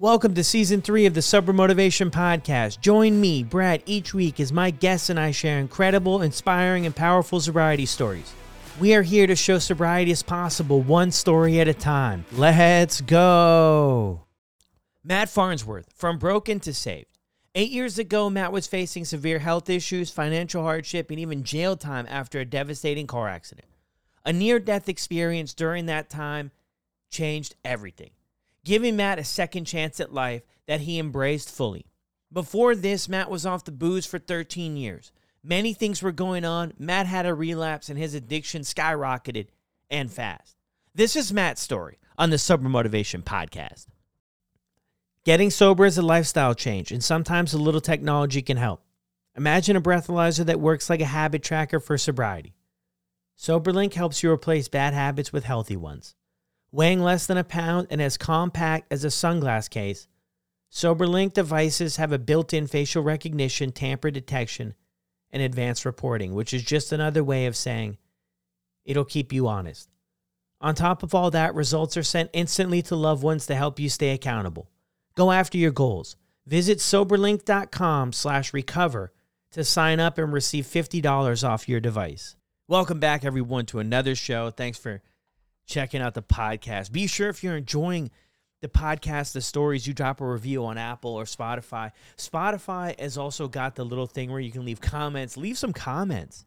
Welcome to season three of the Sober Motivation Podcast. Join me, Brad, each week as my guests and I share incredible, inspiring, and powerful sobriety stories. We are here to show sobriety is possible one story at a time. Let's go. Matt Farnsworth, from broken to saved. Eight years ago, Matt was facing severe health issues, financial hardship, and even jail time after a devastating car accident. A near death experience during that time changed everything giving Matt a second chance at life that he embraced fully. Before this, Matt was off the booze for 13 years. Many things were going on. Matt had a relapse and his addiction skyrocketed and fast. This is Matt's story on the Sober Motivation Podcast. Getting sober is a lifestyle change, and sometimes a little technology can help. Imagine a breathalyzer that works like a habit tracker for sobriety. SoberLink helps you replace bad habits with healthy ones weighing less than a pound and as compact as a sunglass case. SoberLink devices have a built in facial recognition, tamper detection, and advanced reporting, which is just another way of saying it'll keep you honest. On top of all that, results are sent instantly to loved ones to help you stay accountable. Go after your goals. Visit soberlink.com slash recover to sign up and receive $50 off your device. Welcome back, everyone, to another show. Thanks for checking out the podcast. Be sure if you're enjoying the podcast, the stories, you drop a review on Apple or Spotify. Spotify has also got the little thing where you can leave comments. Leave some comments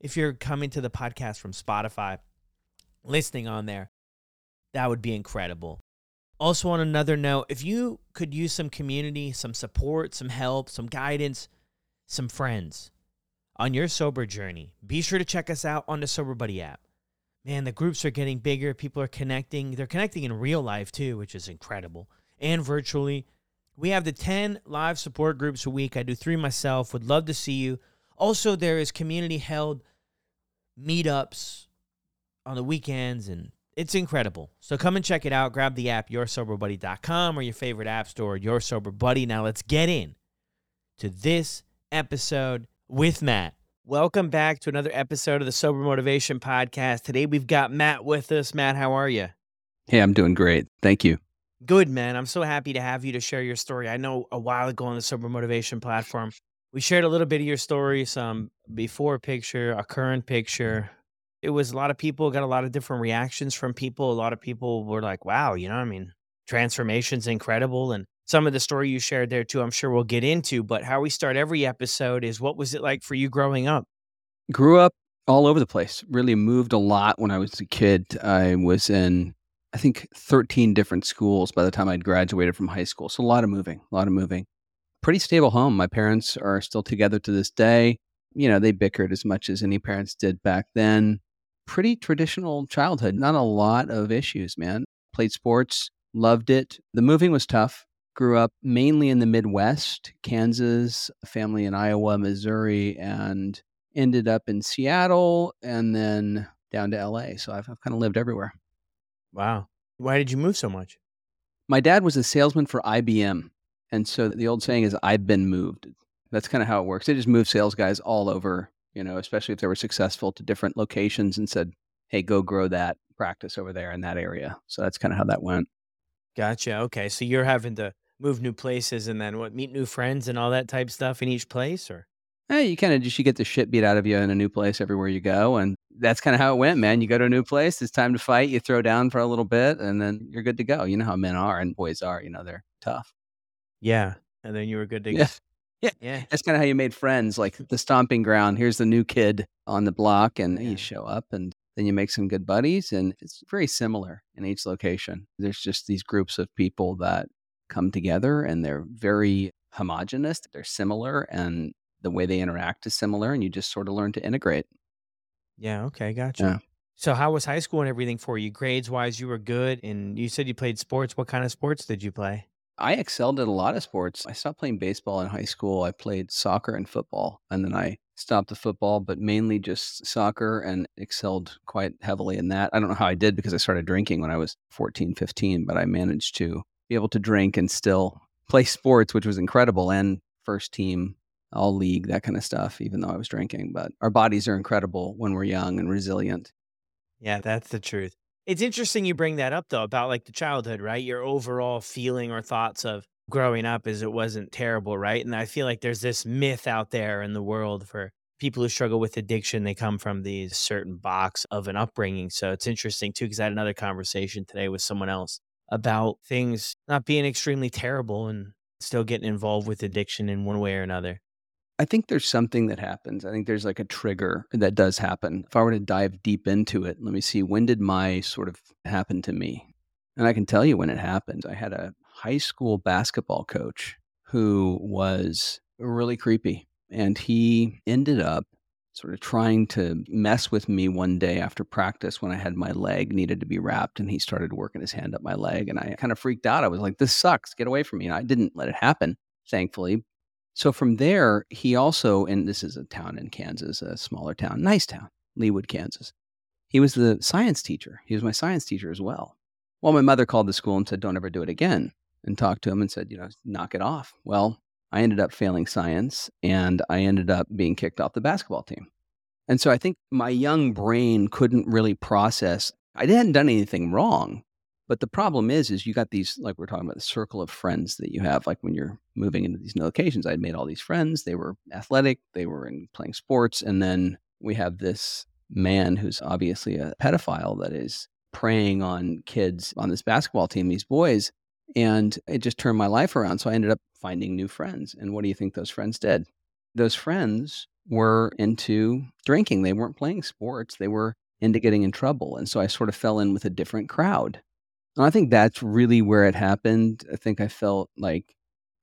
if you're coming to the podcast from Spotify, listening on there. That would be incredible. Also, on another note, if you could use some community, some support, some help, some guidance, some friends on your sober journey, be sure to check us out on the Sober Buddy app man, the groups are getting bigger. People are connecting. They're connecting in real life too, which is incredible, and virtually. We have the 10 live support groups a week. I do three myself. Would love to see you. Also, there is community held meetups on the weekends, and it's incredible. So come and check it out. Grab the app, yoursoberbuddy.com, or your favorite app store, Your Sober Buddy. Now let's get in to this episode with Matt. Welcome back to another episode of the Sober Motivation Podcast. Today we've got Matt with us. Matt, how are you? Hey, I'm doing great. Thank you. Good, man. I'm so happy to have you to share your story. I know a while ago on the Sober Motivation platform, we shared a little bit of your story, some before picture, a current picture. It was a lot of people got a lot of different reactions from people. A lot of people were like, wow, you know, I mean, transformation's incredible. And some of the story you shared there too, I'm sure we'll get into. But how we start every episode is what was it like for you growing up? Grew up all over the place. Really moved a lot when I was a kid. I was in, I think, 13 different schools by the time I'd graduated from high school. So a lot of moving, a lot of moving. Pretty stable home. My parents are still together to this day. You know, they bickered as much as any parents did back then. Pretty traditional childhood. Not a lot of issues, man. Played sports, loved it. The moving was tough grew up mainly in the Midwest, Kansas, family in Iowa, Missouri, and ended up in Seattle and then down to LA. So I've, I've kind of lived everywhere. Wow. Why did you move so much? My dad was a salesman for IBM. And so the old saying is, I've been moved. That's kind of how it works. They just move sales guys all over, you know, especially if they were successful to different locations and said, hey, go grow that practice over there in that area. So that's kind of how that went. Gotcha. Okay. So you're having to move new places and then what meet new friends and all that type stuff in each place or Hey, you kind of just you get the shit beat out of you in a new place everywhere you go, and that's kind of how it went, man. You go to a new place, it's time to fight. You throw down for a little bit, and then you're good to go. You know how men are and boys are. You know they're tough. yeah and then you were good to Yeah, yeah. yeah That's kind of how you made friends, like the stomping ground. Here's the new kid on the block, and Yeah. you show up, and then you make some good buddies, and it's very similar in each location. There's just these groups of people that come together, and they're very homogenous. They're similar, and the way they interact is similar, and you just sort of learn to integrate. yeah okay gotcha Yeah. so how was high school and everything for you grades wise you were good and you said you played sports what kind of sports did you play I excelled at a lot of sports. I stopped playing baseball in high school. I played soccer and football, and then I stopped the football, but mainly just soccer and excelled quite heavily in that. I don't know how I did because I started drinking when I was 14, 15, but I managed to be able to drink and still play sports, which was incredible, and first team, all league, that kind of stuff, even though I was drinking. But our bodies are incredible when we're young and resilient. yeah that's the truth It's interesting you bring that up though about like the childhood, right? Your overall feeling or thoughts of growing up is it wasn't terrible, right? And I feel like there's this myth out there in the world for people who struggle with addiction. They come from these certain box of an upbringing. So it's interesting too, because I had another conversation today with someone else about things not being extremely terrible and still getting involved with addiction in one way or another. I think there's something that happens. I think there's like a trigger that does happen. If I were to dive deep into it, let me see, when did my sort of happen to me? And I can tell you when it happened. I had a high school basketball coach who was really creepy. And he ended up sort of trying to mess with me one day after practice when I had my leg needed to be wrapped and he started working his hand up my leg and I kind of freaked out. I was like, this sucks. Get away from me. And I didn't let it happen, thankfully. So from there, he also, and this is a town in Kansas, a smaller town, nice town, Leawood, Kansas. He was the science teacher. He was my science teacher as well. Well, my mother called the school and said, don't ever do it again and talked to him and said, you know, knock it off. Well, I ended up failing science and I ended up being kicked off the basketball team. And so I think my young brain couldn't really process. I hadn't done anything wrong, but the problem is, is you got these like we're talking about the circle of friends that you have. Like when you're moving into these new locations, I'd made all these friends. They were athletic, they were in playing sports, and then we have this man who's obviously a pedophile that is preying on kids on this basketball team, these boys, and it just turned my life around. So I ended up finding new friends. And what do you think those friends did? Those friends were into drinking. They weren't playing sports, they were into getting in trouble. And so I sort of fell in with a different crowd. And I think that's really where it happened. I think I felt like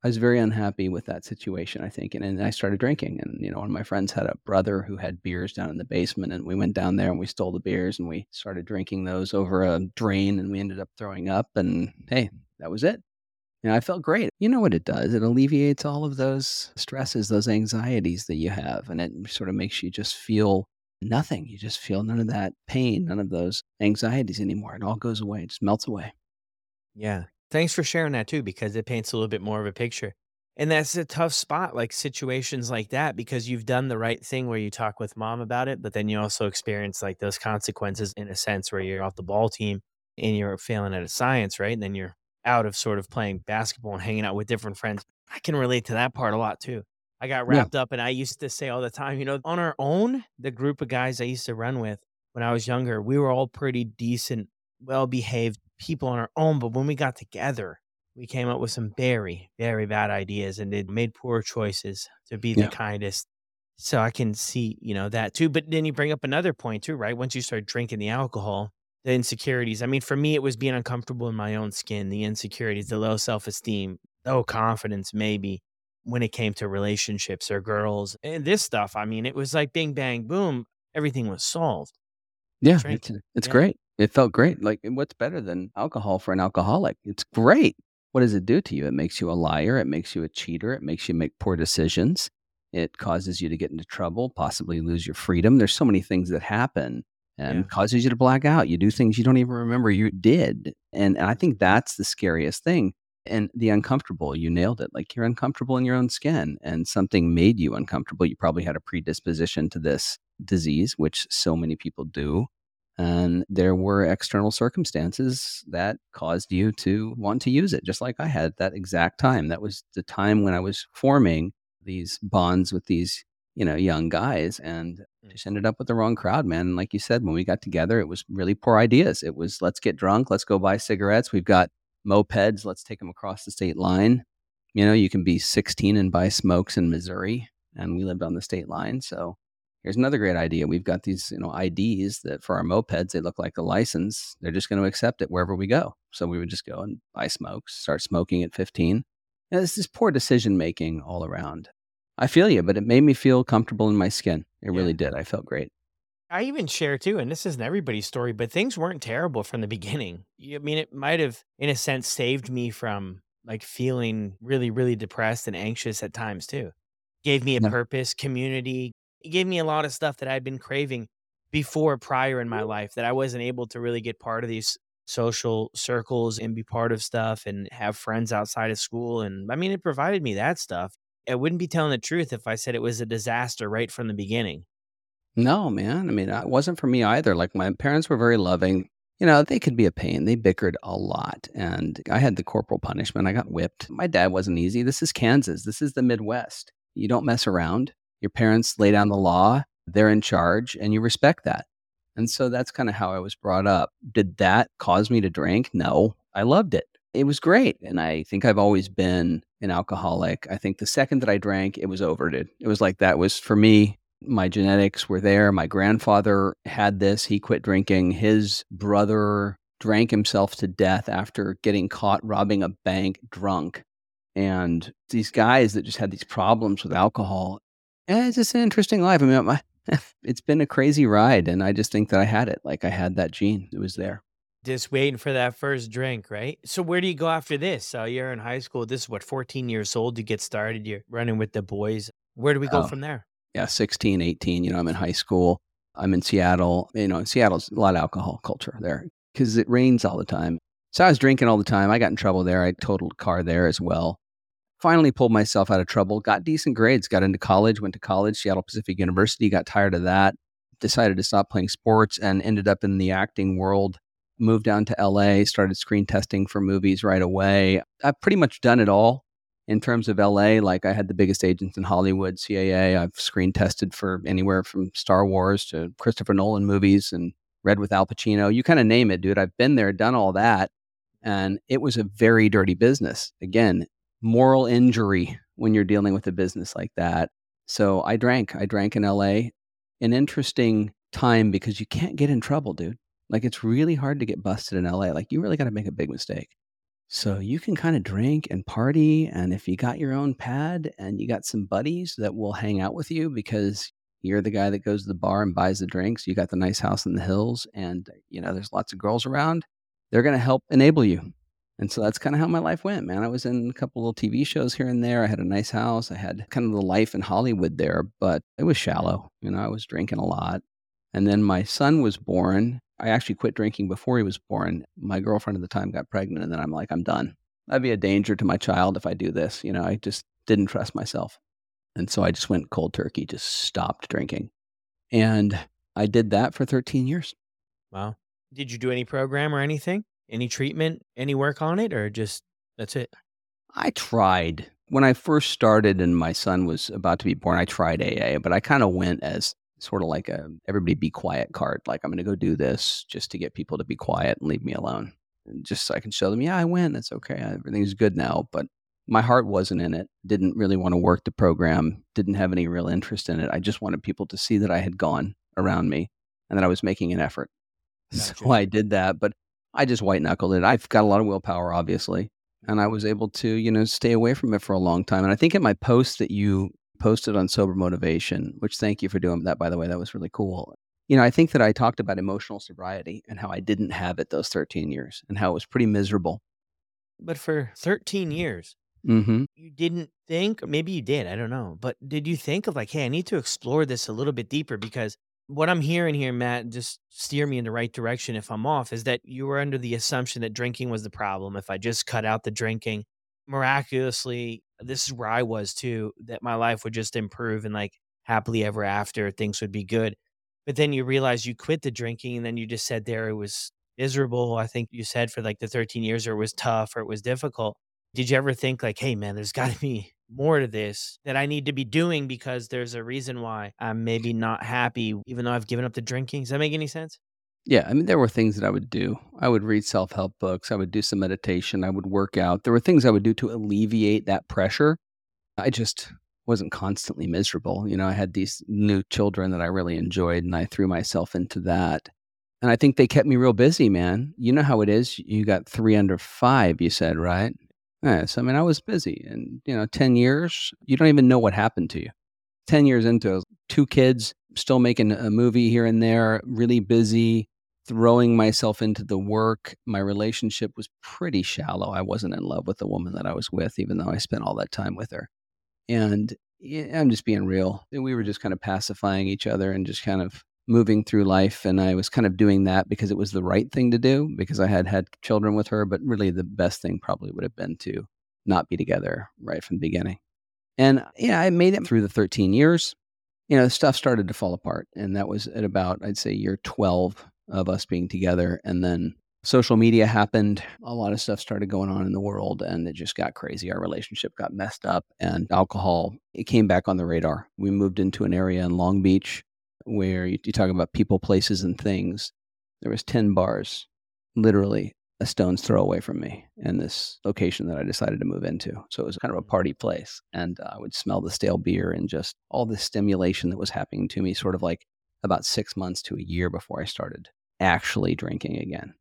I was very unhappy with that situation, I think. And, and I started drinking. And, you know, one of my friends had a brother who had beers down in the basement. And we went down there and we stole the beers and we started drinking those over a drain and we ended up throwing up. And hey, that was it. And I felt great. You know what it does? It alleviates all of those stresses, those anxieties that you have. And it sort of makes you just feel nothing. You just feel none of that pain, none of those anxieties anymore. It all goes away, it just melts away. Yeah. Thanks for sharing that too, because it paints a little bit more of a picture. And that's a tough spot, like situations like that, because you've done the right thing where you talk with mom about it, but then you also experience like those consequences in a sense where you're off the ball team and you're failing at a science, right? And then you're out of sort of playing basketball and hanging out with different friends. I can relate to that part a lot too. I got wrapped yeah. up and I used to say all the time, you know, on our own, the group of guys I used to run with when I was younger, we were all pretty decent, well behaved people on our own. But when we got together, we came up with some very, very bad ideas and it made poor choices to be the kindest. So I can see, you know, that too. But then you bring up another point too, right? Once you start drinking the alcohol, the insecurities. I mean, for me, it was being uncomfortable in my own skin, the insecurities, the low self esteem, low confidence, maybe when it came to relationships or girls and this stuff. I mean, it was like bing, bang, boom, everything was solved. Yeah, it's, it's yeah. great. It felt great. Like, what's better than alcohol for an alcoholic? It's great. What does it do to you? It makes you a liar. It makes you a cheater. It makes you make poor decisions. It causes you to get into trouble, possibly lose your freedom. There's so many things that happen and yeah. causes you to black out. You do things you don't even remember you did. And, and I think that's the scariest thing. And the uncomfortable, you nailed it. Like you're uncomfortable in your own skin and something made you uncomfortable. You probably had a predisposition to this disease, which so many people do. And there were external circumstances that caused you to want to use it, just like I had that exact time. That was the time when I was forming these bonds with these you know, young guys and mm. just ended up with the wrong crowd, man. And like you said, when we got together, it was really poor ideas. It was let's get drunk, let's go buy cigarettes. We've got mopeds, let's take them across the state line. You know, you can be 16 and buy smokes in Missouri, and we lived on the state line. So here's another great idea. We've got these, you know, IDs that for our mopeds, they look like a license. They're just going to accept it wherever we go. So we would just go and buy smokes, start smoking at 15. And it's this poor decision making all around. I feel you, but it made me feel comfortable in my skin. It yeah. really did. I felt great. I even share too, and this isn't everybody's story, but things weren't terrible from the beginning. I mean, it might have, in a sense, saved me from like feeling really, really depressed and anxious at times too. Gave me a yeah. purpose, community. It gave me a lot of stuff that I'd been craving before, prior in my life, that I wasn't able to really get part of these social circles and be part of stuff and have friends outside of school. And I mean, it provided me that stuff. I wouldn't be telling the truth if I said it was a disaster right from the beginning. No, man. I mean, it wasn't for me either. Like my parents were very loving. you know, they could be a pain. They bickered a lot. And I had the corporal punishment. I got whipped. My dad wasn't easy. This is Kansas. This is the Midwest. You don't mess around. Your parents lay down the law, they're in charge, and you respect that. And so that's kind of how I was brought up. Did that cause me to drink? No, I loved it. It was great. And I think I've always been an alcoholic. I think the second that I drank, it was over. It was like that was for me. My genetics were there. My grandfather had this. He quit drinking. His brother drank himself to death after getting caught robbing a bank drunk. And these guys that just had these problems with alcohol, eh, it's just an interesting life. I mean, my, it's been a crazy ride. And I just think that I had it. Like I had that gene, it was there. Just waiting for that first drink, right? So where do you go after this? So you're in high school. This is what, 14 years old. You get started. You're running with the boys. Where do we go oh, from there? Yeah, 16, 18. You know, I'm in high school. I'm in Seattle. You know, Seattle's a lot of alcohol culture there because it rains all the time. So I was drinking all the time. I got in trouble there. I totaled a car there as well. Finally pulled myself out of trouble, got decent grades, got into college, went to college, Seattle Pacific University, got tired of that, decided to stop playing sports and ended up in the acting world. Moved down to LA, started screen testing for movies right away. I've pretty much done it all in terms of LA. Like I had the biggest agents in Hollywood, CAA. I've screen tested for anywhere from Star Wars to Christopher Nolan movies and read with Al Pacino. You kind of name it, dude. I've been there, done all that. And it was a very dirty business. Again, moral injury when you're dealing with a business like that. So I drank. I drank in LA. An interesting time because you can't get in trouble, dude. Like it's really hard to get busted in LA. Like you really got to make a big mistake. So you can kind of drink and party. And if you got your own pad and you got some buddies that will hang out with you because you're the guy that goes to the bar and buys the drinks, you got the nice house in the hills, and you know there's lots of girls around, they're going to help enable you. And so that's kind of how my life went, man. I was in a couple little TV shows here and there. I had a nice house. I had kind of the life in Hollywood there, but it was shallow. You know, I was drinking a lot. And then my son was born. I actually quit drinking before he was born. My girlfriend at the time got pregnant, and then I'm like, I'm done. I'd be a danger to my child if I do this. You know, I just didn't trust myself. And so I just went cold turkey, just stopped drinking. And I did that for 13 years. Wow. Did you do any program or anything? Any treatment, any work on it, or just that's it? I tried. When I first started and my son was about to be born, I tried AA, but I kind of went as sort of like a everybody be quiet card. Like I'm going to go do this just to get people to be quiet and leave me alone. And just so I can show them, yeah, I win. It's okay. Everything's good now. But my heart wasn't in it. Didn't really want to work the program. Didn't have any real interest in it. I just wanted people to see that I had gone around me and that I was making an effort. Gotcha. So I did that. But I just white knuckled it. I've got a lot of willpower, obviously. And I was able to, you know, stay away from it for a long time. And I think in my post that you posted on Sober Motivation, which thank you for doing that, by the way. That was really cool. You know, I think that I talked about emotional sobriety and how I didn't have it those 13 years and how it was pretty miserable. But for 13 years, mm-hmm. you didn't think, or maybe you did, I don't know, but did you think of like, hey, I need to explore this a little bit deeper because what I'm hearing here, Matt, just steer me in the right direction if I'm off, is that you were under the assumption that drinking was the problem. If I just cut out the drinking, miraculously, this is where I was too, that my life would just improve and like happily ever after things would be good. But then you realize you quit the drinking and then you just said there it was miserable. I think you said for like the 13 years or it was tough or it was difficult. Did you ever think like, hey man, there's got to be more to this that I need to be doing because there's a reason why I'm maybe not happy, even though I've given up the drinking? Does that make any sense? Yeah, I mean, there were things that I would do. I would read self help books. I would do some meditation. I would work out. There were things I would do to alleviate that pressure. I just wasn't constantly miserable. You know, I had these new children that I really enjoyed, and I threw myself into that. And I think they kept me real busy, man. You know how it is. You got three under five, you said, right? Yeah, so I mean, I was busy, and you know, ten years, you don't even know what happened to you. Ten years into it, two kids, still making a movie here and there, really busy throwing myself into the work. My relationship was pretty shallow. I wasn't in love with the woman that I was with, even though I spent all that time with her. And I'm just being real. We were just kind of pacifying each other and just kind of moving through life. And I was kind of doing that because it was the right thing to do because I had had children with her. But really, the best thing probably would have been to not be together right from the beginning. And yeah, I made it through the 13 years. You know, stuff started to fall apart. And that was at about, I'd say, year 12 of us being together. And then social media happened. A lot of stuff started going on in the world and it just got crazy. Our relationship got messed up and alcohol, it came back on the radar. We moved into an area in Long Beach where you, you talk about people, places, and things. There was 10 bars, literally a stone's throw away from me in this location that I decided to move into. So it was kind of a party place. And uh, I would smell the stale beer and just all the stimulation that was happening to me, sort of like about six months to a year before I started actually drinking again.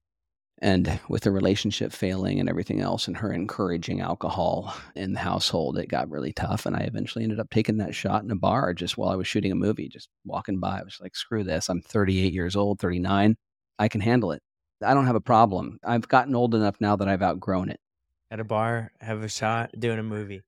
And with the relationship failing and everything else, and her encouraging alcohol in the household, it got really tough. And I eventually ended up taking that shot in a bar just while I was shooting a movie, just walking by. I was like, screw this. I'm 38 years old, 39. I can handle it. I don't have a problem. I've gotten old enough now that I've outgrown it. At a bar, have a shot, doing a movie.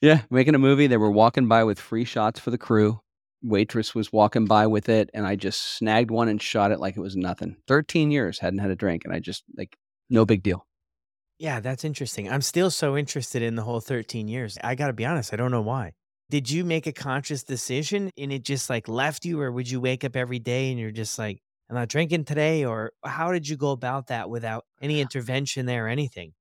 Yeah, making a movie. They were walking by with free shots for the crew. Waitress was walking by with it, and I just snagged one and shot it like it was nothing. 13 years, hadn't had a drink, and I just, like, no big deal. Yeah, that's interesting. I'm still so interested in the whole 13 years. I got to be honest, I don't know why. Did you make a conscious decision and it just like left you, or would you wake up every day and you're just like, I'm not drinking today? Or how did you go about that without any intervention there or anything?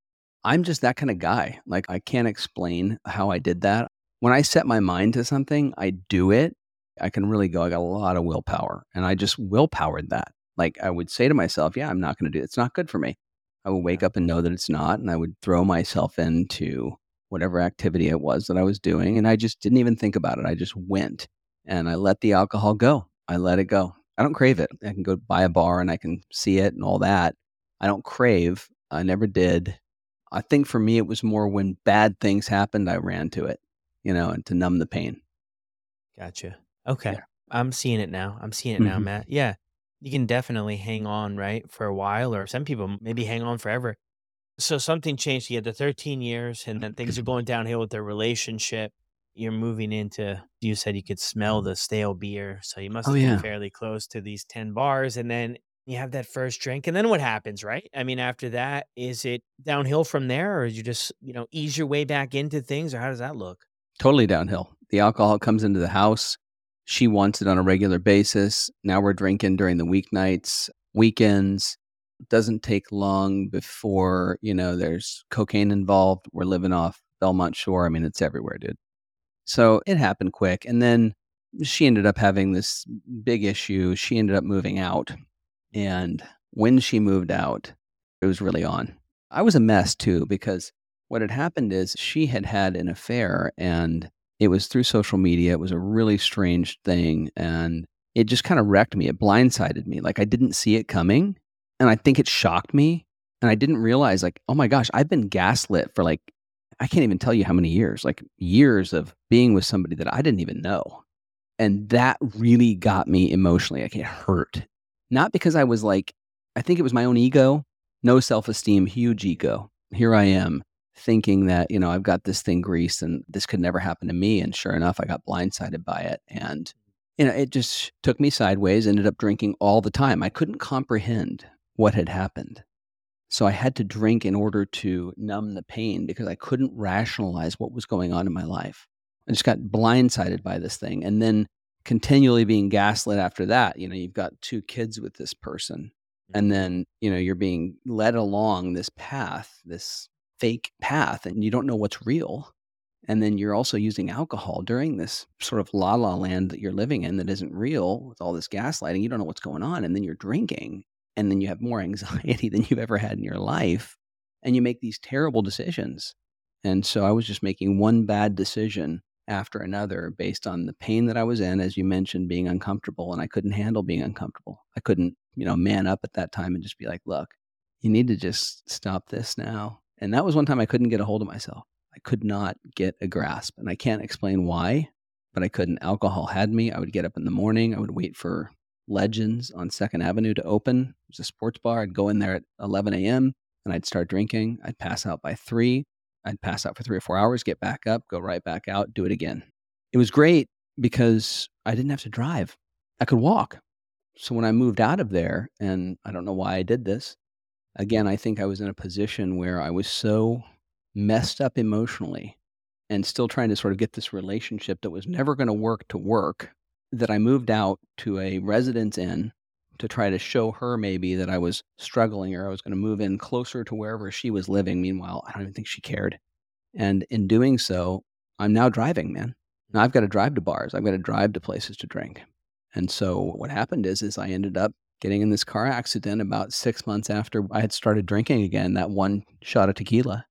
I'm just that kind of guy. Like, I can't explain how I did that. When I set my mind to something, I do it. I can really go. I got a lot of willpower, and I just willpowered that. Like, I would say to myself, Yeah, I'm not going to do it. It's not good for me. I would wake up and know that it's not, and I would throw myself into whatever activity it was that I was doing. And I just didn't even think about it. I just went and I let the alcohol go. I let it go. I don't crave it. I can go buy a bar and I can see it and all that. I don't crave. I never did. I think for me, it was more when bad things happened, I ran to it, you know, and to numb the pain. Gotcha. Okay. Yeah. I'm seeing it now. I'm seeing it now, mm-hmm. Matt. Yeah. You can definitely hang on, right, for a while, or some people maybe hang on forever. So something changed. You had the 13 years, and then things are going downhill with their relationship you're moving into you said you could smell mm. the stale beer so you must oh, have oh, been yeah. fairly close to these 10 bars and then you have that first drink and then what happens right? I mean after that is it downhill from there or is you just you know ease your way back into things or how does that look? Totally downhill. The alcohol comes into the house. She wants it on a regular basis. Now we're drinking during the weeknights weekends. Doesn't take long before you know there's cocaine involved. We're living off Belmont Shore. I mean it's everywhere dude so it happened quick. And then she ended up having this big issue. She ended up moving out. And when she moved out, it was really on. I was a mess too, because what had happened is she had had an affair and it was through social media. It was a really strange thing. And it just kind of wrecked me. It blindsided me. Like I didn't see it coming. And I think it shocked me. And I didn't realize, like, oh my gosh, I've been gaslit for like I can't even tell you how many years, like years of being with somebody that I didn't even know. And that really got me emotionally. Like it hurt. Not because I was like, I think it was my own ego, no self esteem, huge ego. Here I am thinking that, you know, I've got this thing greased and this could never happen to me. And sure enough, I got blindsided by it. And, you know, it just took me sideways, ended up drinking all the time. I couldn't comprehend what had happened. So I had to drink in order to numb the pain because I couldn't rationalize what was going on in my life. I just got blindsided by this thing. And then continually being gaslit after that. You know, you've got two kids with this person. And mm-hmm. then, you know, you're being led along this path, this fake path, and you don't know what's real. And then you're also using alcohol during this sort of la la land that you're living in that isn't real with all this gaslighting. You don't know what's going on. And then you're drinking and then you have more anxiety than you've ever had in your life and you make these terrible decisions. And so i was just making one bad decision after another based on the pain that i was in as you mentioned being uncomfortable and i couldn't handle being uncomfortable. I couldn't you know man up at that time and just be like look you need to just stop this now. And that was one time i couldn't get a hold of myself. I could not get a grasp and i can't explain why but i couldn't. Alcohol had me. I would get up in the morning. I would wait for Legends on Second Avenue to open. It was a sports bar. I'd go in there at 11 a.m. and I'd start drinking. I'd pass out by three. I'd pass out for three or four hours, get back up, go right back out, do it again. It was great because I didn't have to drive. I could walk. So when I moved out of there, and I don't know why I did this, again, I think I was in a position where I was so messed up emotionally and still trying to sort of get this relationship that was never going to work to work that I moved out to a Residence Inn to try to show her maybe that I was struggling or I was going to move in closer to wherever she was living. Meanwhile, I don't even think she cared. And in doing so, I'm now driving, man. Now I've got to drive to bars. I've got to drive to places to drink. And so what happened is is I ended up getting in this car accident about 6 months after I had started drinking again, that one shot of tequila.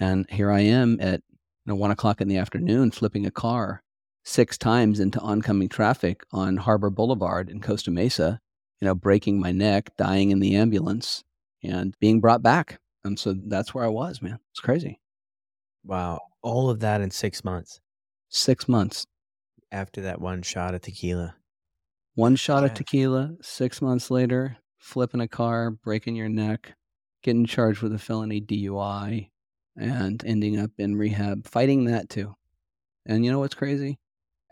And here I am at you know, one o'clock in the afternoon flipping a car six times into oncoming traffic on Harbor Boulevard in Costa Mesa, you know, breaking my neck, dying in the ambulance, and being brought back. And so that's where I was, man. It's crazy. Wow. All of that in six months Six months. after that one shot of tequila. One shot of tequila, six months later, flipping a car, breaking your neck, getting charged with a felony DUI, and ending up in rehab, fighting that too. And you know what's crazy?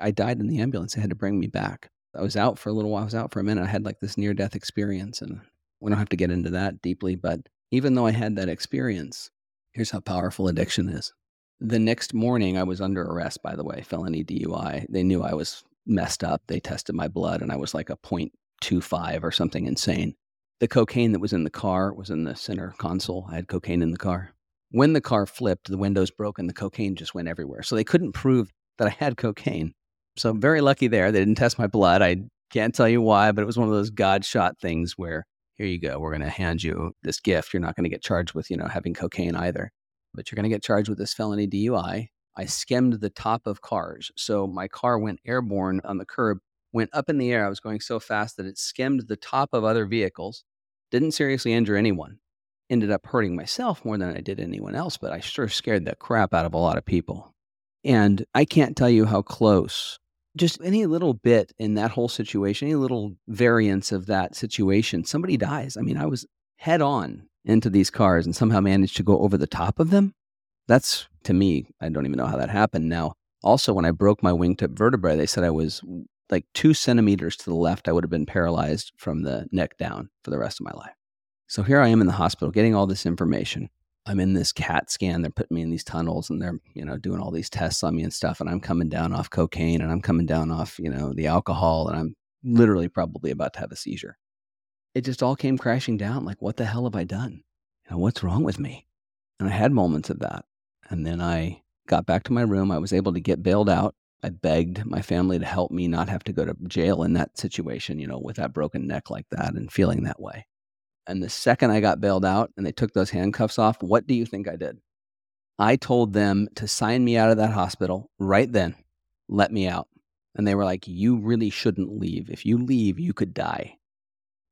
I died in the ambulance. They had to bring me back. I was out for a little while. I was out for a minute. I had like this near death experience, and we don't have to get into that deeply. But even though I had that experience, here's how powerful addiction is. The next morning, I was under arrest, by the way, felony DUI. They knew I was messed up. They tested my blood, and I was like a 0.25 or something insane. The cocaine that was in the car was in the center console. I had cocaine in the car. When the car flipped, the windows broke and the cocaine just went everywhere. So they couldn't prove that I had cocaine. So I'm very lucky there. They didn't test my blood. I can't tell you why, but it was one of those God shot things where here you go. We're going to hand you this gift. You're not going to get charged with, you know, having cocaine either, but you're going to get charged with this felony DUI. I skimmed the top of cars. So my car went airborne on the curb, went up in the air. I was going so fast that it skimmed the top of other vehicles, didn't seriously injure anyone. Ended up hurting myself more than I did anyone else, but I sure scared the crap out of a lot of people. And I can't tell you how close just any little bit in that whole situation, any little variance of that situation, somebody dies. I mean, I was head on into these cars and somehow managed to go over the top of them. That's to me, I don't even know how that happened. Now, also, when I broke my wingtip vertebrae, they said I was like two centimeters to the left. I would have been paralyzed from the neck down for the rest of my life. So here I am in the hospital getting all this information. I'm in this CAT scan. They're putting me in these tunnels and they're, you know, doing all these tests on me and stuff. And I'm coming down off cocaine and I'm coming down off, you know, the alcohol and I'm literally probably about to have a seizure. It just all came crashing down. Like, what the hell have I done? You know, what's wrong with me? And I had moments of that. And then I got back to my room. I was able to get bailed out. I begged my family to help me not have to go to jail in that situation, you know, with that broken neck like that and feeling that way. And the second I got bailed out and they took those handcuffs off, what do you think I did? I told them to sign me out of that hospital right then, let me out. And they were like, You really shouldn't leave. If you leave, you could die.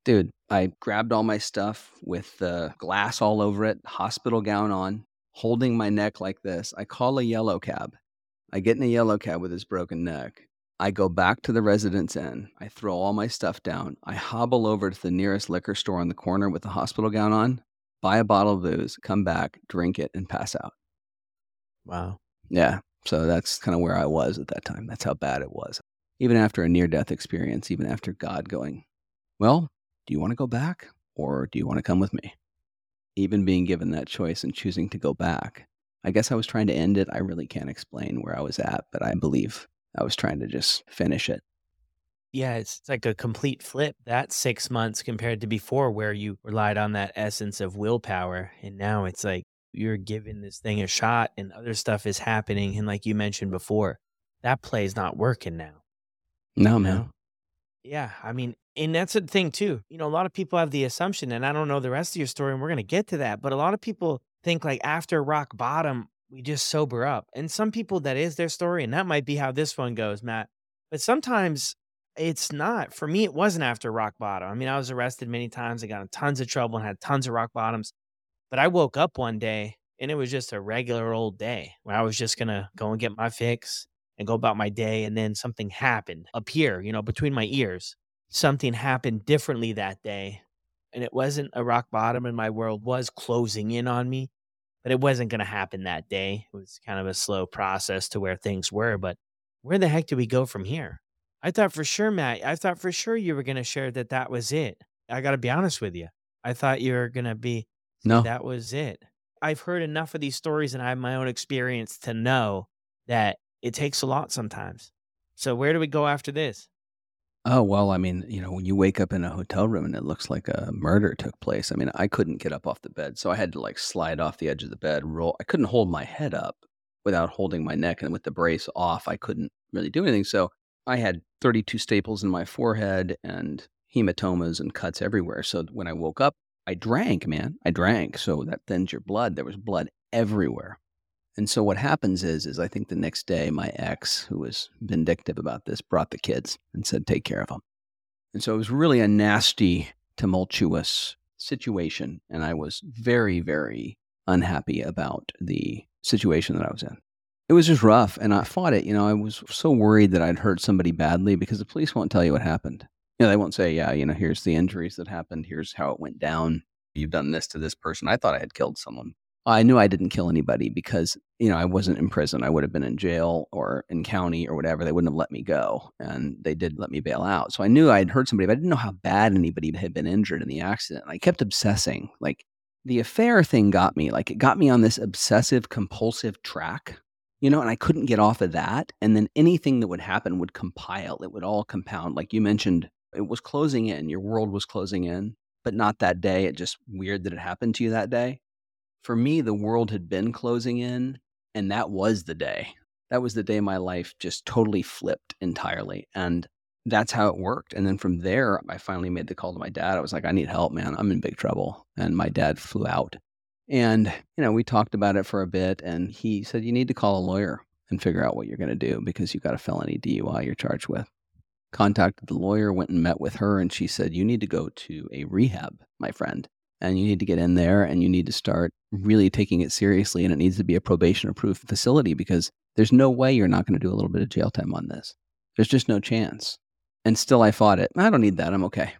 Dude, I grabbed all my stuff with the glass all over it, hospital gown on, holding my neck like this. I call a yellow cab. I get in a yellow cab with this broken neck. I go back to the Residence Inn. I throw all my stuff down. I hobble over to the nearest liquor store on the corner with the hospital gown on, buy a bottle of booze, come back, drink it, and pass out. Wow. Yeah. So that's kind of where I was at that time. That's how bad it was. Even after a near death experience, even after God going, Well, do you want to go back or do you want to come with me? Even being given that choice and choosing to go back. I guess I was trying to end it. I really can't explain where I was at, but I believe I was trying to just finish it. Yeah, it's like a complete flip. That six months compared to before, where you relied on that essence of willpower. And now it's like you're giving this thing a shot and other stuff is happening. And like you mentioned before, that play's not working now. No, man. Yeah. I mean, and that's the thing too. You know, a lot of people have the assumption, and I don't know the rest of your story, and we're going to get to that, but a lot of people think like after rock bottom, we just sober up. And some people, that is their story. And that might be how this one goes, Matt. But sometimes it's not. For me, it wasn't after rock bottom. I mean, I was arrested many times. I got in tons of trouble and had tons of rock bottoms. But I woke up one day and it was just a regular old day where I was just going to go and get my fix and go about my day. And then something happened up here, you know, between my ears. Something happened differently that day. And it wasn't a rock bottom, and my world was closing in on me, but it wasn't going to happen that day. It was kind of a slow process to where things were. But where the heck do we go from here? I thought for sure, Matt, I thought for sure you were going to share that that was it. I got to be honest with you. I thought you were going to be, No. that was it. I've heard enough of these stories and I have my own experience to know that it takes a lot sometimes. So where do we go after this? Oh, well, I mean, you know, when you wake up in a hotel room and it looks like a murder took place, I mean, I couldn't get up off the bed. So I had to like slide off the edge of the bed, roll. I couldn't hold my head up without holding my neck. And with the brace off, I couldn't really do anything. So I had 32 staples in my forehead and hematomas and cuts everywhere. So when I woke up, I drank, man. I drank. So that thins your blood. There was blood everywhere. And so what happens is, is I think the next day my ex, who was vindictive about this, brought the kids and said, "Take care of them." And so it was really a nasty, tumultuous situation, and I was very, very unhappy about the situation that I was in. It was just rough, and I fought it. You know, I was so worried that I'd hurt somebody badly because the police won't tell you what happened. You know, they won't say, "Yeah, you know, here's the injuries that happened. Here's how it went down. You've done this to this person." I thought I had killed someone I knew I didn't kill anybody because, you know, I wasn't in prison. I would have been in jail or in county or whatever. They wouldn't have let me go. And they did let me bail out. So I knew I had hurt somebody, but I didn't know how bad anybody had been injured in the accident. I kept obsessing. Like the affair thing got me. Like it got me on this obsessive compulsive track, you know, and I couldn't get off of that. And then anything that would happen would compile. It would all compound. Like you mentioned, it was closing in. Your world was closing in, but not that day. It just weird that it happened to you that day for me, the world had been closing in, and that was the day. That was the day my life just totally flipped entirely. And that's how it worked. And then from there, I finally made the call to my dad. I was like, I need help, man. I'm in big trouble. And my dad flew out. And, you know, we talked about it for a bit. And he said, You need to call a lawyer and figure out what you're going to do because you've got a felony DUI you're charged with. Contacted the lawyer, went and met with her. And she said, You need to go to a rehab, my friend and you need to get in there and you need to start really taking it seriously and it needs to be a probation approved facility because there's no way you're not going to do a little bit of jail time on this. There's just no chance. And still i fought it. I don't need that. I'm okay.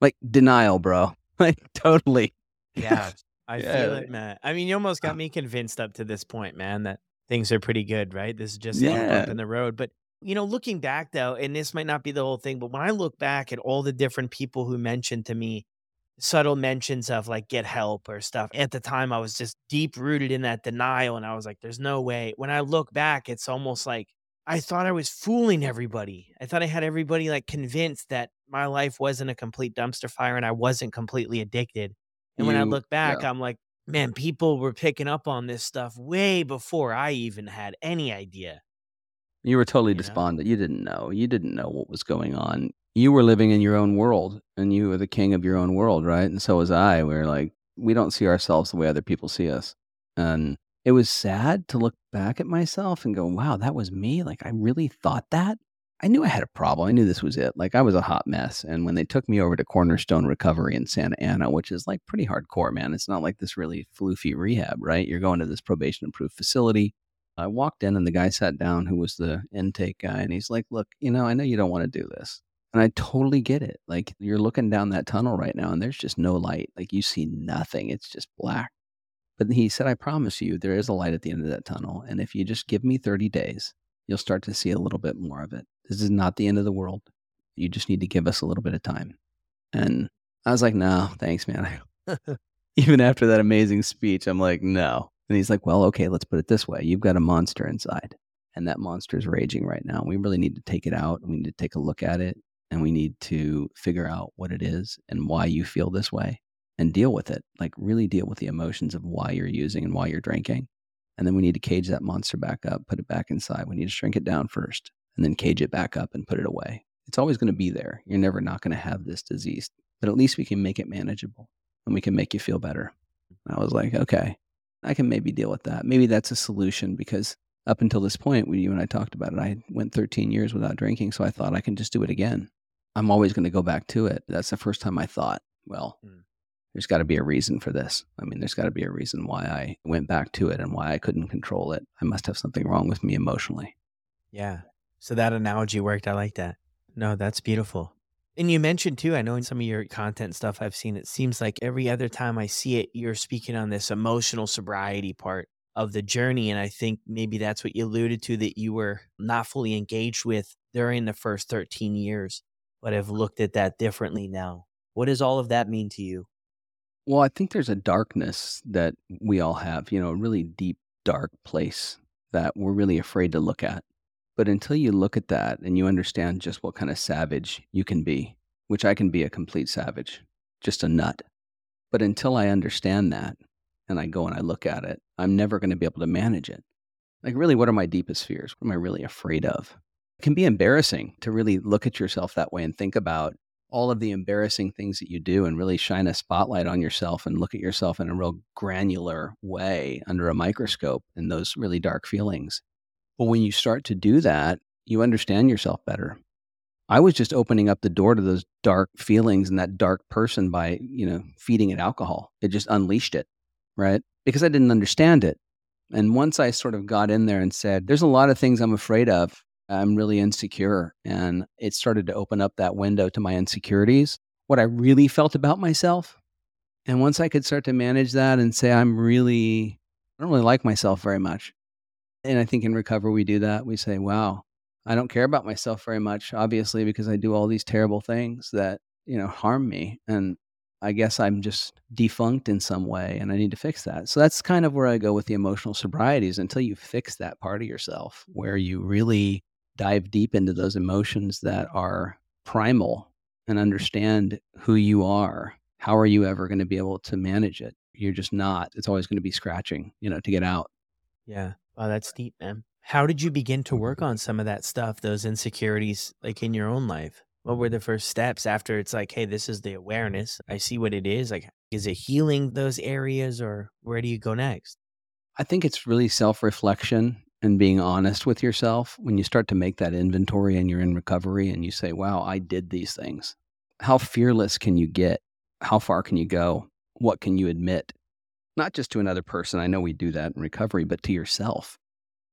Like denial bro. Like totally. Yeah i yeah. feel it man. I mean you almost got me convinced up to this point man that things are pretty good right? This is just yeah. up in the road. But you know looking back though and this might not be the whole thing but when i look back at all the different people who mentioned to me subtle mentions of like get help or stuff. At the time, I was just deep rooted in that denial. And I was like, there's no way. When I look back, it's almost like I thought I was fooling everybody. I thought I had everybody like convinced that my life wasn't a complete dumpster fire and I wasn't completely addicted. And you, when I look back, yeah. I'm like, man, people were picking up on this stuff way before I even had any idea. You were totally you despondent. Know? You didn't know. You didn't know what was going on you were living in your own world and you were the king of your own world, right? And so was I. We are like, we don't see ourselves the way other people see us. And it was sad to look back at myself and go, wow, that was me. Like, I really thought that. I knew I had a problem. I knew this was it. Like, I was a hot mess. And when they took me over to Cornerstone Recovery in Santa Ana, which is like pretty hardcore, man, it's not like this really floofy rehab, right? You're going to this probation approved facility. I walked in and the guy sat down who was the intake guy and he's like, Look, you know, I know you don't want to do this. And I totally get it. Like you're looking down that tunnel right now and there's just no light. Like you see nothing. It's just black. But he said, I promise you, there is a light at the end of that tunnel. And if you just give me 30 days, you'll start to see a little bit more of it. This is not the end of the world. You just need to give us a little bit of time. And I was like, no, thanks, man. Even after that amazing speech, I'm like, no. And he's like, well, okay, let's put it this way. You've got a monster inside, and that monster is raging right now. We really need to take it out. We need to take a look at it and we need to figure out what it is and why you feel this way and deal with it. Like, really deal with the emotions of why you're using and why you're drinking. And then we need to cage that monster back up, put it back inside. We need to shrink it down first and then cage it back up and put it away. It's always going to be there. You're never not going to have this disease, but at least we can make it manageable and we can make you feel better. I was like, okay, I can maybe deal with that. Maybe that's a solution because up until this point, when you and I talked about it, I went 13 years without drinking. So I thought I can just do it again. I'm always going to go back to it. That's the first time I thought, well, mm. there's got to be a reason for this. I mean, there's got to be a reason why I went back to it and why I couldn't control it. I must have something wrong with me emotionally. Yeah. So that analogy worked. I like that. No, that's beautiful. And you mentioned too, I know in some of your content stuff I've seen, it seems like every other time I see it, you're speaking on this emotional sobriety part of the journey. And I think maybe that's what you alluded to that you were not fully engaged with during the first 13 years but have looked at that differently now. What does all of that mean to you? Well, I think there's a darkness that we all have, you know, a really deep, dark place that we're really afraid to look at. But until you look at that and you understand just what kind of savage you can be, which I can be a complete savage, just a nut. But until I understand that and I go and I look at it, I'm never going to be able to manage it. Like, really, what are my deepest fears? What am I really afraid of? It can be embarrassing to really look at yourself that way and think about all of the embarrassing things that you do and really shine a spotlight on yourself and look at yourself in a real granular way under a microscope and those really dark feelings. But when you start to do that, you understand yourself better. I was just opening up the door to those dark feelings and that dark person by, you know, feeding it alcohol. It just unleashed it, right? Because I didn't understand it. And once I sort of got in there and said, there's a lot of things I'm afraid of. I'm really insecure. And it started to open up that window to my insecurities, what I really felt about myself. And once I could start to manage that and say, I'm really, I don't really like myself very much. And I think in recovery, we do that. We say, wow, I don't care about myself very much, obviously, because I do all these terrible things that, you know, harm me. And I guess I'm just defunct in some way and I need to fix that. So that's kind of where I go with the emotional sobrieties until you fix that part of yourself where you really dive deep into those emotions that are primal and understand who you are. How are you ever going to be able to manage it? You're just not. It's always going to be scratching, you know, to get out. Yeah. Wow, that's deep, man. How did you begin to work mm-hmm. on some of that stuff, those insecurities, like in your own life? What were the first steps after it's like, hey, this is the awareness. I see what it is. Like, is it healing those areas or where do you go next? I think it's really self reflection and being honest with yourself when you start to make that inventory and you're in recovery and you say, wow, I did these things. How fearless can you get? How far can you go? What can you admit? Not just to another person. I know we do that in recovery, but to yourself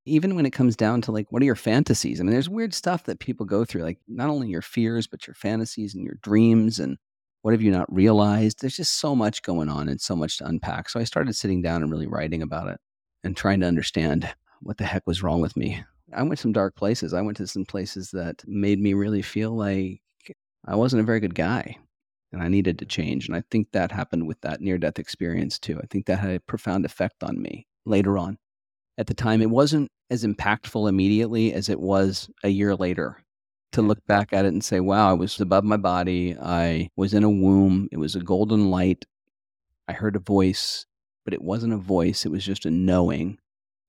even when it comes down to like what are your fantasies i mean there's weird stuff that people go through like not only your fears but your fantasies and your dreams and what have you not realized there's just so much going on and so much to unpack so i started sitting down and really writing about it and trying to understand what the heck was wrong with me i went some dark places i went to some places that made me really feel like i wasn't a very good guy and i needed to change and i think that happened with that near death experience too i think that had a profound effect on me later on at the time, it wasn't as impactful immediately as it was a year later to look back at it and say, wow, I was above my body. I was in a womb. It was a golden light. I heard a voice, but it wasn't a voice. It was just a knowing.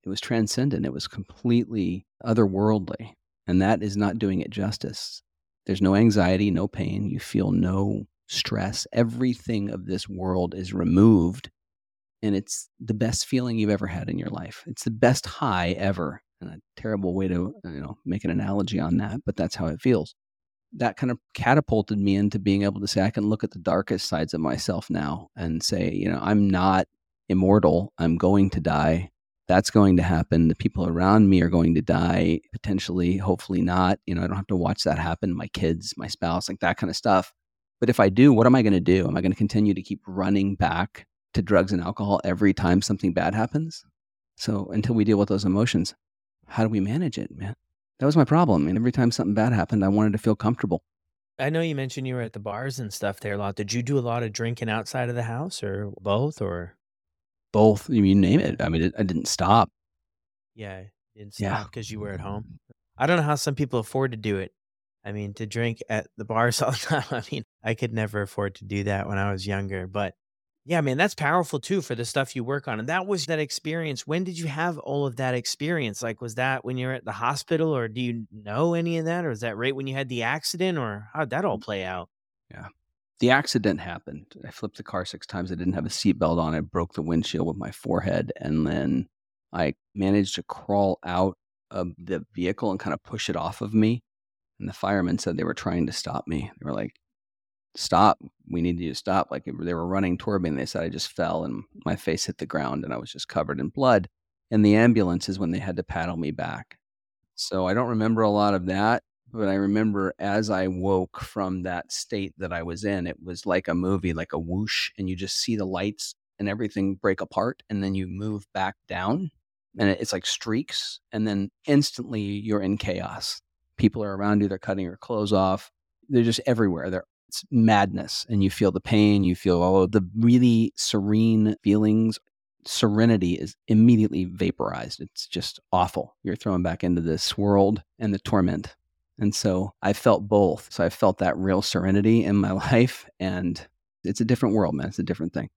It was transcendent. It was completely otherworldly. And that is not doing it justice. There's no anxiety, no pain. You feel no stress. Everything of this world is removed and it's the best feeling you've ever had in your life. It's the best high ever. And a terrible way to you know make an analogy on that, but that's how it feels. That kind of catapulted me into being able to say I can look at the darkest sides of myself now and say, you know, I'm not immortal. I'm going to die. That's going to happen. The people around me are going to die, potentially, hopefully not. You know, I don't have to watch that happen. My kids, my spouse, like that kind of stuff. But if I do, what am I going to do? Am I going to continue to keep running back to drugs and alcohol every time something bad happens. So until we deal with those emotions, how do we manage it, man? That was my problem. And every time something bad happened, I wanted to feel comfortable. I know you mentioned you were at the bars and stuff there a lot. Did you do a lot of drinking outside of the house or both or? Both. You name it. I mean, it, I didn't stop. Yeah. Didn't stop because yeah. you were at home. I don't know how some people afford to do it. I mean, to drink at the bars all the time. I mean, I could never afford to do that when I was younger, but yeah, man, that's powerful too for the stuff you work on. And that was that experience. When did you have all of that experience? Like, was that when you're at the hospital, or do you know any of that? Or was that right when you had the accident, or how'd that all mm. play out? Yeah. The accident happened. I flipped the car six times. I didn't have a seatbelt on. I broke the windshield with my forehead. And then I managed to crawl out of the vehicle and kind of push it off of me. And the firemen said they were trying to stop me. They were like, stop. We need you to stop. Like they were running toward me and they said I just fell and my face hit the ground and I was just covered in blood. And the ambulance is when they had to paddle me back. So I don't remember a lot of that, but I remember as I woke from that state that I was in, it was like a movie, like a whoosh, and you just see the lights and everything break apart and then you move back down and it's like streaks and then instantly you're in chaos. People are around you, they're cutting your clothes off. They're just everywhere. They're it's madness and you feel the pain, you feel all of the really serene feelings. serenity is immediately vaporized. It's just awful. You're thrown back into this world and the torment. And so I felt both. So I felt that real serenity in my life. And it's a different world, man. It's a different thing.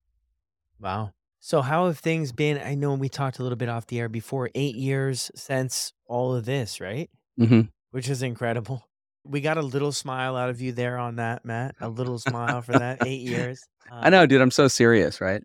Wow. So how have things been? I know we talked a little bit off the air before, eight years since all of this, right? hmm Which is incredible. We got a little smile out of you there on that, Matt. A little smile for that. Eight years. I Uh, know, dude. I'm so serious, right?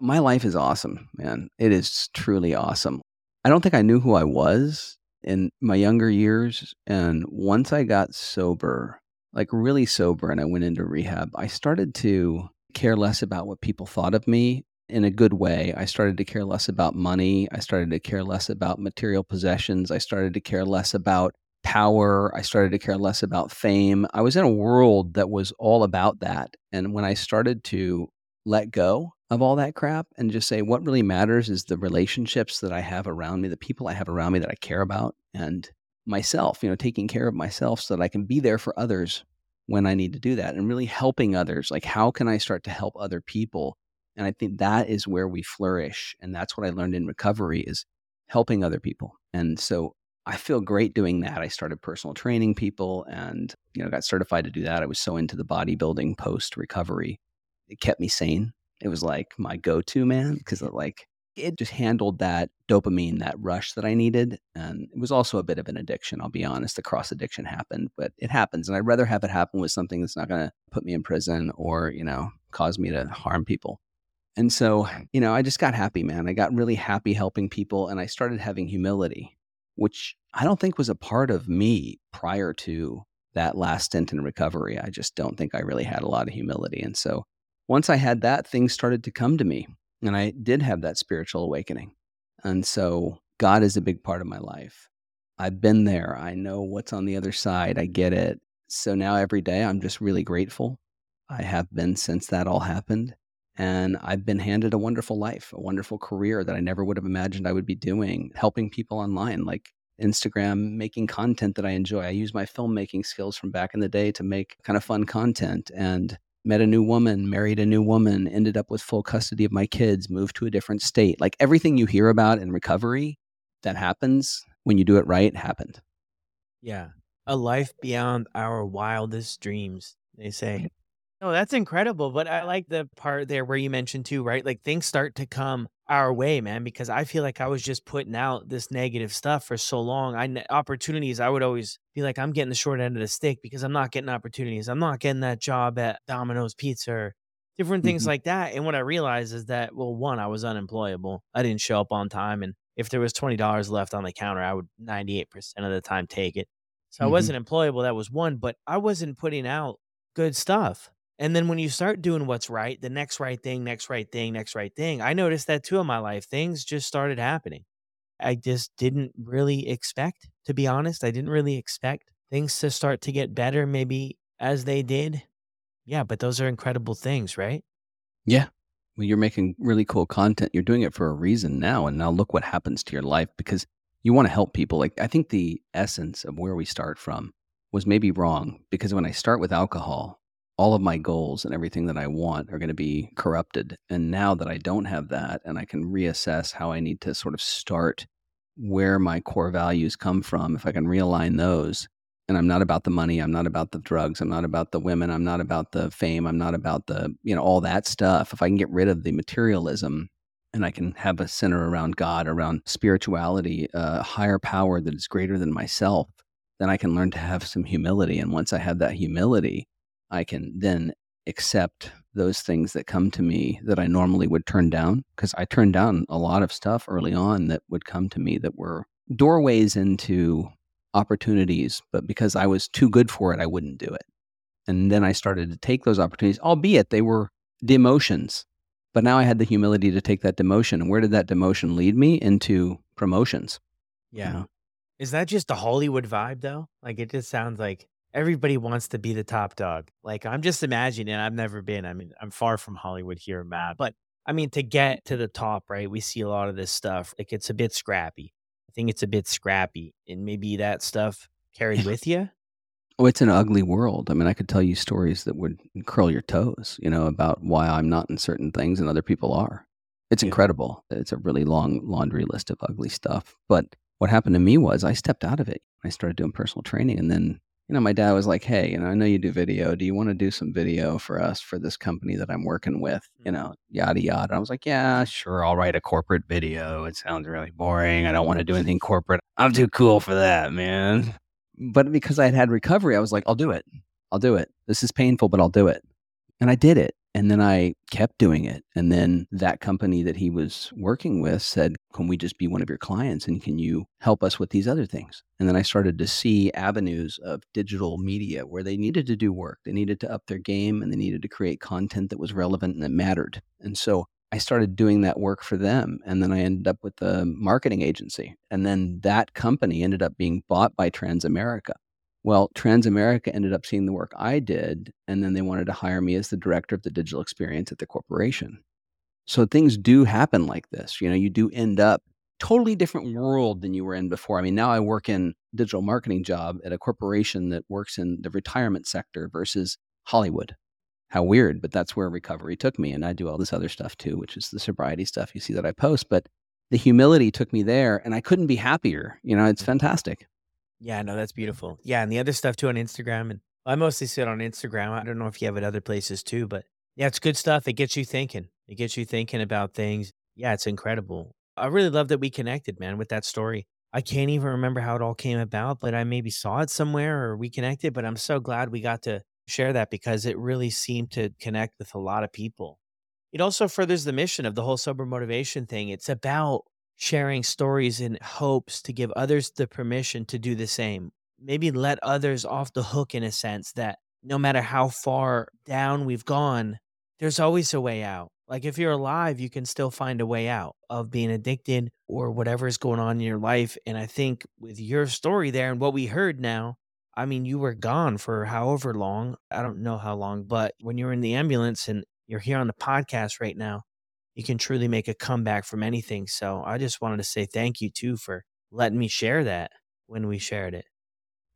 My life is awesome, man. It is truly awesome. I don't think I knew who I was in my younger years. And once I got sober, like really sober, and I went into rehab, I started to care less about what people thought of me in a good way. I started to care less about money. I started to care less about material possessions. I started to care less about power. I started to care less about fame. I was in a world that was all about that. And when I started to let go of all that crap and just say what really matters is the relationships that I have around me, the people I have around me that I care about, and myself, you know, taking care of myself so that I can be there for others when I need to do that and really helping others. Like, how can I start to help other people? And I think that is where we flourish. And that's what I learned in recovery is helping other people. And so I feel great doing that. I started personal training people and, you know, got certified to do that. I was so into the bodybuilding post recovery. It kept me sane. It was like my go-to man because it like it just handled that dopamine, that rush that I needed. And it was also a bit of an addiction, I'll be honest. The cross addiction happened, but it happens. And I'd rather have it happen with something that's not going to put me in prison or, you know, cause me to harm people. And so, you know, I just got happy, man. I got really happy helping people and I started having humility, which I don't think was a part of me prior to that last stint in recovery. I just don't think I really had a lot of humility. And so once I had that, things started to come to me and I did have that spiritual awakening. And so God is a big part of my life. I've been there. I know what's on the other side. I get it. So now every day I'm just really grateful. I have been since that all happened. And I've been handed a wonderful life, a wonderful career that I never would have imagined I would be doing, helping people online, like Instagram, making content that I enjoy. I use my filmmaking skills from back in the day to make kind of fun content and met a new woman, married a new woman, ended up with full custody of my kids, moved to a different state. Like everything you hear about in recovery that happens when you do it right happened. yeah. A life beyond our wildest dreams, they say. Oh, that's incredible. But I like the part there where you mentioned too, right? Like things start to come our way, man, because I feel like I was just putting out this negative stuff for so long. I opportunities, I would always be like, I'm getting the short end of the stick because I'm not getting opportunities. I'm not getting that job at Domino's Pizza or different things Mhm. like that. And what I realized is that, well, one, I was unemployable. I didn't show up on time. And if there was $20 left on the counter, I would 98% of the time take it. So I Mhm. wasn't employable. That was one, but I wasn't putting out good stuff. And then when you start doing what's right, the next right thing, next right thing, next right thing, I noticed that too in my life. Things just started happening. I just didn't really expect, to be honest. I didn't really expect things to start to get better, maybe as they did. Yeah, but those are incredible things, right? Yeah. Well, you're making really cool content. You're doing it for a reason now. And now look what happens to your life because you want to help people. Like, I think the essence of where we start from was maybe wrong because when I start with alcohol, all of my goals and everything that I want are going to be corrupted. And now that I don't have that and I can reassess how I need to sort of start where my core values come from, if I can realign those, and I'm not about the money, I'm not about the drugs, I'm not about the women, I'm not about the fame, I'm not about the, you know, all that stuff. If I can get rid of the materialism and I can have a center around God, around spirituality, uh, a higher power that is greater than myself, then I can learn to have some humility. And once I have that humility, I can then accept those things that come to me that I normally would turn down. Because I turned down a lot of stuff early on that would come to me that were doorways into opportunities, but because I was too good for it, I wouldn't do it. And then I started to take those opportunities, albeit they were demotions. But now I had the humility to take that demotion. And where did that demotion lead me? Into promotions. you Yeah. know? Is that just the Hollywood vibe though? Like it just sounds like everybody wants to be the top dog. Like I'm just imagining, I've never been. I mean, I'm far from Hollywood here, Matt. But I mean, to get to the top, right? We see a lot of this stuff. Like it's a bit scrappy. I think it's a bit scrappy, and maybe that stuff carried with you. Oh, it's an ugly world. I mean, I could tell you stories that would curl your toes, you know, about why I'm not in certain things and other people are. It's incredible. It's a really long laundry list of ugly stuff. But what happened to me was I stepped out of it. I started doing personal training. And then, you know, my dad was like, hey, you know, I know you do video. Do you want to do some video for us for this company that I'm working with? You mm-hmm. know, yada, yada. I was like, yeah, sure. I'll write a corporate video. It sounds really boring. I don't want to do anything corporate. I'm too cool for that, man. But because I had had recovery, I was like, I'll do it. I'll do it. This is painful, but I'll do it. And I did it. And then I kept doing it. And then that company that he was working with said, Can we just be one of your clients? And can you help us with these other things? And then I started to see avenues of digital media where they needed to do work. They needed to up their game and they needed to create content that was relevant and that mattered. And so I started doing that work for them. And then I ended up with a marketing agency. And then that company ended up being bought by Transamerica. Well, Transamerica ended up seeing the work I did, and then they wanted to hire me as the director of the digital experience at the corporation. So things do happen like this. You know, you do end up totally different world than you were in before. I mean, now I work in digital marketing job at a corporation that works in the retirement sector versus Hollywood. How weird, but that's where recovery took me. And I do all this other stuff too, which is the sobriety stuff you see that I post. But the humility took me there and I couldn't be happier. You know, it's mm. fantastic. Yeah, no, that's beautiful. Yeah, and the other stuff too on Instagram, and I mostly see it on Instagram. I don't know if you have it other places too, but yeah, it's good stuff. It gets you thinking. It gets you thinking about things. Yeah, it's incredible. I really love that we connected, man, with that story. I can't even remember how it all came about, but I maybe saw it somewhere or we connected. But I'm so glad we got to share that because it really seemed to connect with a lot of people. It also furthers the mission of the whole sober motivation thing. It's about sharing stories in hopes to give others the permission to do the same. Maybe let others off the hook in a sense that no matter how far down we've gone, there's always a way out. Like if you're alive, you can still find a way out of being addicted or whatever is going on in your life. And I think with your story there and what we heard now, I mean, you were gone for however long. I don't know how long, but when you were in the ambulance and you're here on the podcast right now, you can truly make a comeback from anything. So I just wanted to say thank you too for letting me share that when we shared it.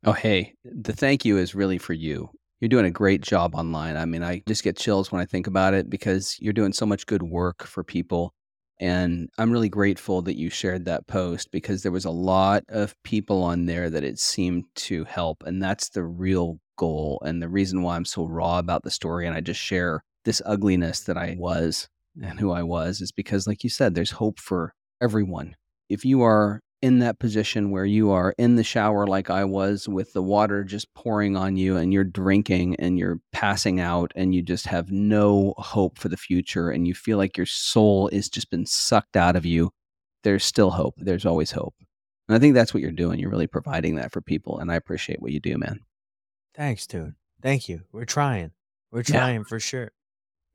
Oh, hey, the thank you is really for you. You're doing a great job online. I mean, I just get chills when I think about it because you're doing so much good work for people. And I'm really grateful that you shared that post because there was a lot of people on there that it seemed to help. And that's the real goal and the reason why I'm so raw about the story. And I just share this ugliness that I was and who I was is because, like you said, there's hope for everyone. If you are in that position where you are in the shower like I was with the water just pouring on you and you're drinking and you're passing out and you just have no hope for the future and you feel like your soul is just been sucked out of you, there's still hope. There's always hope. And I think that's what you're doing. You're really providing that for people. And I appreciate what you do, man. Thanks, dude. Thank you. We're trying. We're trying yeah. for sure.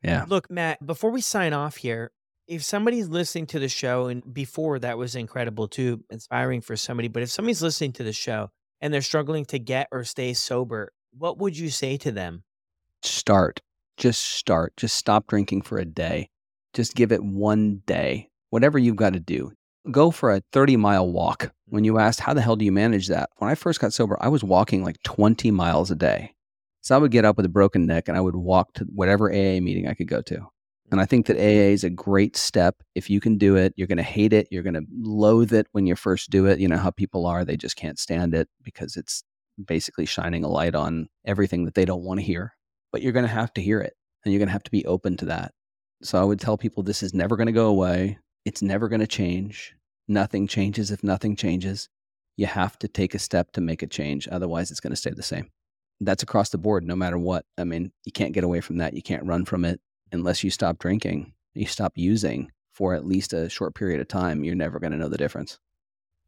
Yeah. Look, Matt, before we sign off here, if somebody's listening to the show, and before that was incredible too, inspiring for somebody, but if somebody's listening to the show and they're struggling to get or stay sober, what would you say to them? Start. Just start. Just stop drinking for a day. Just give it one day. Whatever you've got to do. Go for a 30 mile walk. When mm-hmm. you asked, how the hell do you manage that? When I first got sober, I was walking like 20 miles a day. So I would get up with a broken neck and I would walk to whatever AA meeting I could go to. And I think that mm-hmm. AA is a great step. If you can do it, you're going to hate it. You're going to loathe it when you first do it. You know how people are, they just can't stand it because it's basically shining a light on everything that they don't want to hear. But you're going to have to hear it and you're going to have to be open to that. So I would tell people this is never going to go away. It's never going to change. Nothing changes if nothing changes. You have to take a step to make a change. Otherwise, it's going to stay the same that's across the board, no matter what. I mean, you can't get away from that. You can't run from it unless you stop drinking, you stop using for at least a short period of time. You're never going to know the difference.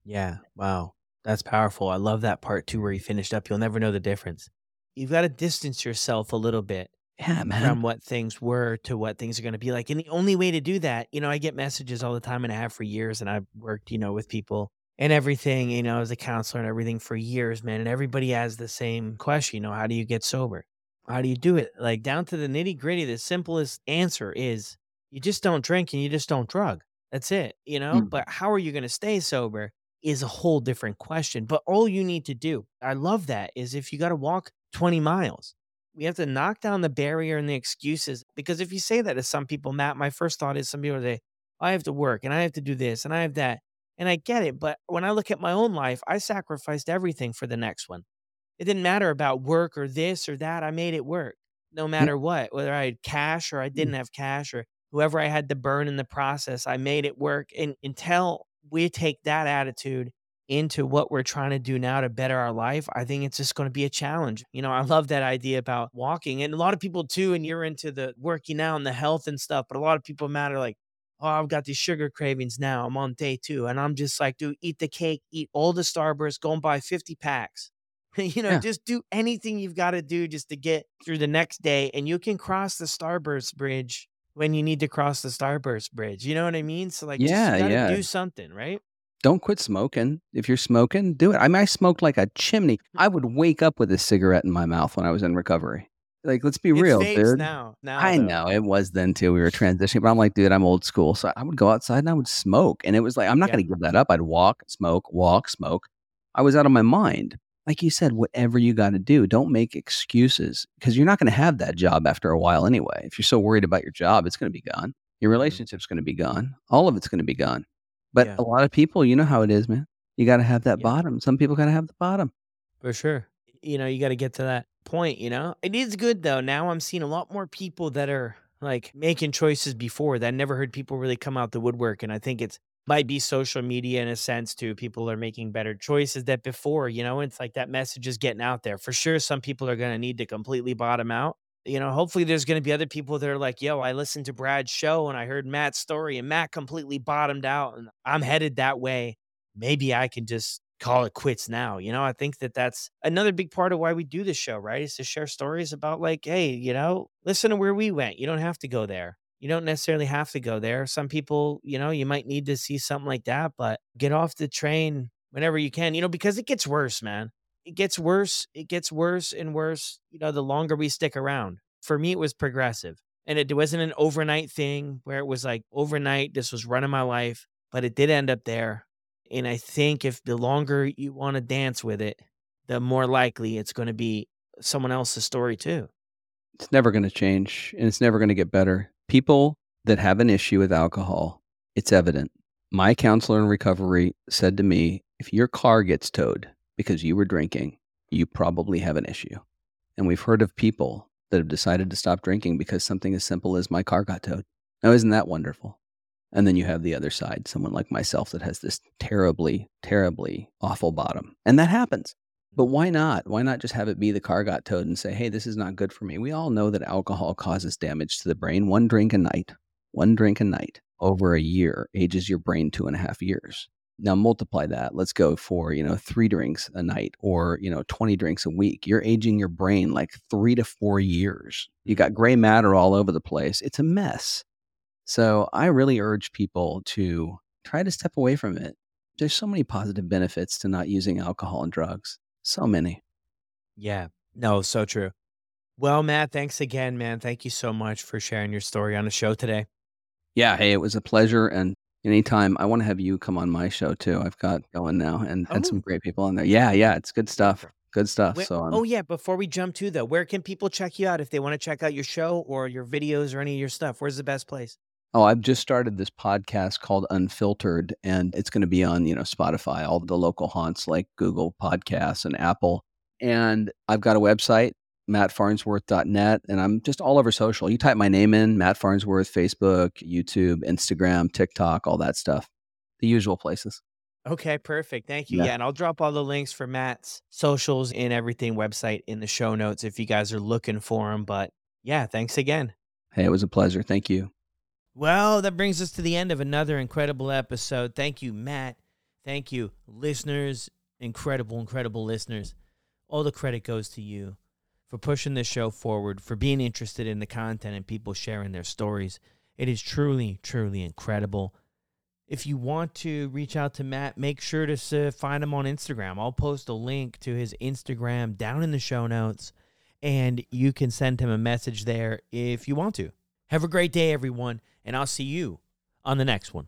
Yeah. Wow. That's powerful. I love that part too, where you finished up. You'll never know the difference. You've got to distance yourself a little bit yeah, man. from what things were to what things are going to be like. And the only way to do that, you know, I get messages all the time and I have for years, and I've worked, you know, with people and everything, you know, as a counselor and everything for years, man. And everybody has the same question, you know, how do you get sober? How do you do it? Like down to the nitty gritty, the simplest answer is you just don't drink and you just don't drug. That's it, you know? Mm. But how are you going to stay sober is a whole different question. But all you need to do, I love that, is if you got to walk 20 miles, we have to knock down the barrier and the excuses. Because if you say that to some people, Matt, my first thought is some people say, I have to work and I have to do this and I have that. And I get it. But when I look at my own life, I sacrificed everything for the next one. It didn't matter about work or this or that. I made it work no matter what, whether I had cash or I Mm. didn't have cash or whoever I had to burn in the process, I made it work. And until we take that attitude into what we're trying to do now to better our life, I think it's just going to be a challenge. You know, I love that idea about walking. And a lot of people too, and you're into the working out and the health and stuff, but a lot of people matter like, oh, I've got these sugar cravings now. I'm on day two. And I'm just like, dude, eat the cake, eat all the Starburst, go and buy 50 packs. you know, Yeah. just do anything you've got to do just to get through the next day. And you can cross the Starburst bridge when you need to cross the Starburst bridge. You know what I mean? So like, just, Yeah, yeah. do something, right? Don't quit smoking. If you're smoking, do it. I mean, I smoked like a chimney. I would wake up with a cigarette in my mouth when I was in recovery. Like, let's be It's real, dude. now. Now I though. know it was then too. We were transitioning, but I'm like, dude, I'm old school. So I would go outside and I would smoke. And it was like, I'm not Yeah. going to give that up. I'd walk, smoke, walk, smoke. I was out of my mind. Like you said, whatever you got to do, don't make excuses because you're not going to have that job after a while anyway. If you're so worried about your job, it's going to be gone. Your mm-hmm. relationship's going to be gone. All of it's going to be gone. But Yeah. a lot of people, you know how it is, man. You got to have that Yeah. bottom. Some people got to have the bottom. For sure. You know, you got to get to that point, you know? It is good though. Now I'm seeing a lot more people that are like making choices before that I never heard people really come out the woodwork. And I think it's might be social media in a sense too. People are making better choices that before, you know, it's like that message is getting out there. For sure, some people are going to need to completely bottom out. You know, hopefully there's going to be other people that are like, yo, I listened to Brad's show and I heard Matt's story and Matt completely bottomed out and I'm headed that way. Maybe I can just call it quits now. You know, I think that that's another big part of why we do this show, right? Is to share stories about like, hey, you know, listen to where we went. You don't have to go there. You don't necessarily have to go there. Some people, you know, you might need to see something like that, but get off the train whenever you can, you know, because it gets worse, man. It gets worse. It gets worse and worse, you know, the longer we stick around. For me, it was progressive. And it wasn't an overnight thing where it was like overnight, this was running my life, but it did end up there. And I think if the longer you want to dance with it, the more likely it's going to be someone else's story too. It's never going to change and it's never going to get better. People that have an issue with alcohol, it's evident. My counselor in recovery said to me, if your car gets towed because you were drinking, you probably have an issue. And we've heard of people that have decided to stop drinking because something as simple as my car got towed. Now, isn't that wonderful? And then you have the other side, someone like myself that has this terribly, terribly awful bottom. And that happens. But why not? Why not just have it be the car got towed and say, hey, this is not good for me? We all know that alcohol causes damage to the brain. One drink a night, one drink a night over a year ages your brain two and a half years. Now multiply that. Let's go for, you know, three drinks a night or, you know, 20 drinks a week. You're aging your brain like three to four years. You got gray matter all over the place. It's a mess. So I really urge people to try to step away from it. There's so many positive benefits to not using alcohol and drugs. So many. Yeah. No, so true. Well, Matt, thanks again, man. Thank you so much for sharing your story on the show today. Yeah, hey, it was a pleasure. And anytime I want to have you come on my show too. I've got going now and had some Oh. great people on there. Yeah, yeah, it's good stuff. Good stuff. Where- so um, oh yeah, before we jump to though, where can people check you out if they want to check out your show or your videos or any of your stuff? Where's the best place? Oh, I've just started this podcast called Unfiltered, and it's going to be on, you know, Spotify, all the local haunts like Google Podcasts and Apple. And I've got a website, mattfarnsworth.net, and I'm just all over social. You type my name in, Matt Farnsworth, Facebook, YouTube, Instagram, TikTok, all that stuff. The usual places. Okay, perfect. Thank you. Yeah. Yeah. and I'll drop all the links for Matt's socials and everything website in the show notes if you guys are looking for them. But yeah, thanks again. Hey, it was a pleasure. Thank you. Well, that brings us to the end of another incredible episode. Thank you, Matt. Thank you, listeners. Incredible, incredible listeners. All the credit goes to you for pushing this show forward, for being interested in the content and people sharing their stories. It is truly, truly incredible. If you want to reach out to Matt, make sure to find him on Instagram. I'll post a link to his Instagram down in the show notes, and you can send him a message there if you want to. Have a great day, everyone, and I'll see you on the next one.